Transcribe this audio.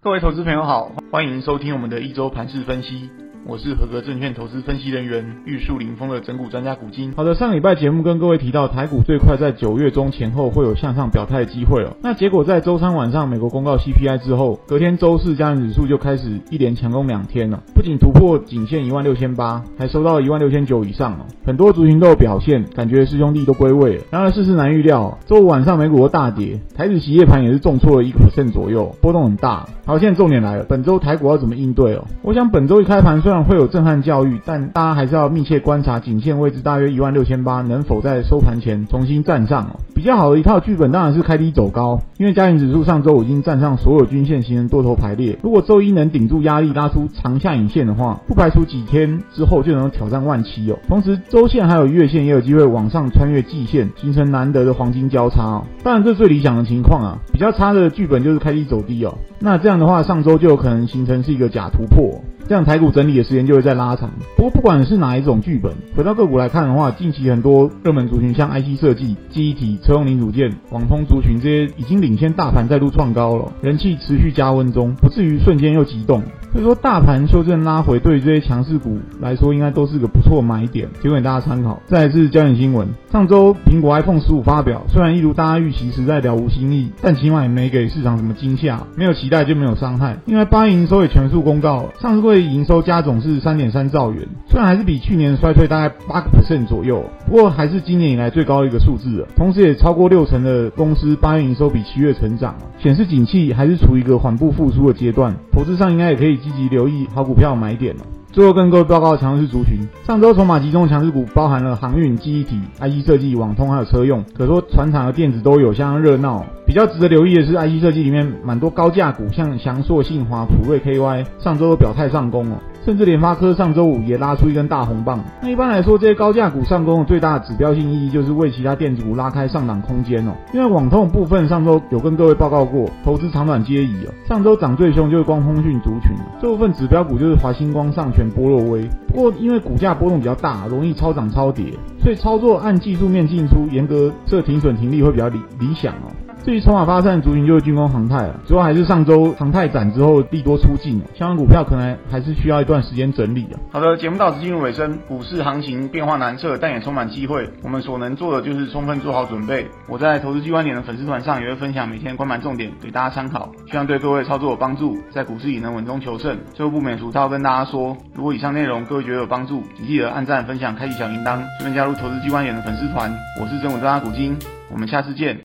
各位投资朋友好，欢迎收听我们的一周盘市分析。我是合格证券投资分析人员玉树临风的整股专家古今。好的，上礼拜节目跟各位提到，台股最快在九月中前后会有向上表态的机会哦。那结果在周三晚上美国公告 CPI 之后，隔天周四加权指数就开始一连强攻两天了，不仅突破颈线一万六千八，还收到一万六千九以上哦。很多族群都有表现，感觉师兄弟都归位了。然而事事难预料，周五晚上美股都大跌，台指期夜盘也是重挫了一个 percent 左右，波动很大。好，现在重点来了，本周台股要怎么应对哦？我想本周一开盘虽然会有震撼教育，但大家还是要密切观察颈线位置大约一万六千八能否在收盘前重新站上。比较好的一套剧本当然是开低走高，因为加权指数上周已经站上所有均线形成多头排列。如果周一能顶住压力拉出长下影线的话，不排除几天之后就能挑战万七哦。同时周线还有月线也有机会往上穿越季线，形成难得的黄金交叉哦。当然这最理想的情况啊，比较差的剧本就是开低走低哦。那这样的话，上周就有可能形成是一个假突破。这样台股整理的时间就会再拉长。不过不管是哪一种剧本，回到个股来看的话，近期很多热门族群，像 IC 设计、记忆体、车用零组件、网通族群这些，已经领先大盘再度创高了，人气持续加温中，不至于瞬间又急动。所以说，大盘修正拉回，对于这些强势股来说，应该都是个不错买点，提供给大家参考。再来是焦点新闻，上周苹果 iPhone 十五发表，虽然一如大家预期，实在了无新意，但起码也没给市场什么惊吓，没有期待就没有伤害。因为，八月营收也全数公告，上市柜营收加总是三点三兆元，虽然还是比去年衰退大概八个 percent 左右，不过还是今年以来最高的一个数字了。同时，也超过六成的公司八月营收比七月成长，显示景气还是处于一个缓步复苏的阶段。投资上应该也可以积极留意好股票买点了。最后跟各位报告强势族群，上周筹码集中强势股包含了航运、记忆体、IC 设计、网通还有车用，可说船厂和电子都有相当热闹。比较值得留意的是 IC 设计里面蛮多高价股，像祥硕、信华、普瑞、KY，上周都表态上攻哦。甚至联发科上周五也拉出一根大红棒。那一般来说，这些高价股上攻的最大指标性意义就是为其他电子股拉开上档空间哦。因为网通部分上周有跟各位报告过，投资长短皆宜哦。上周涨最凶就是光通讯族群，这部分指标股就是华星光、上全、波若威。不过因为股价波动比较大，容易超涨超跌，所以操作按技术面进出，严格设停损停利会比较理理想哦。至于筹码发散的族群就是军工航太了，主要还是上周航太展之后利多出尽，相关股票可能还是需要一段时间整理的。好的，节目到此进入尾声，股市行情变化难测，但也充满机会。我们所能做的就是充分做好准备。我在投资机关点的粉丝团上也会分享每天关盘重点给大家参考，希望对各位操作有帮助，在股市里能稳中求胜。最后不免俗套跟大家说，如果以上内容各位觉得有帮助，请记得按赞、分享、开启小铃铛，顺便加入投资机关点的粉丝团。我是整股专家股金，我们下次见。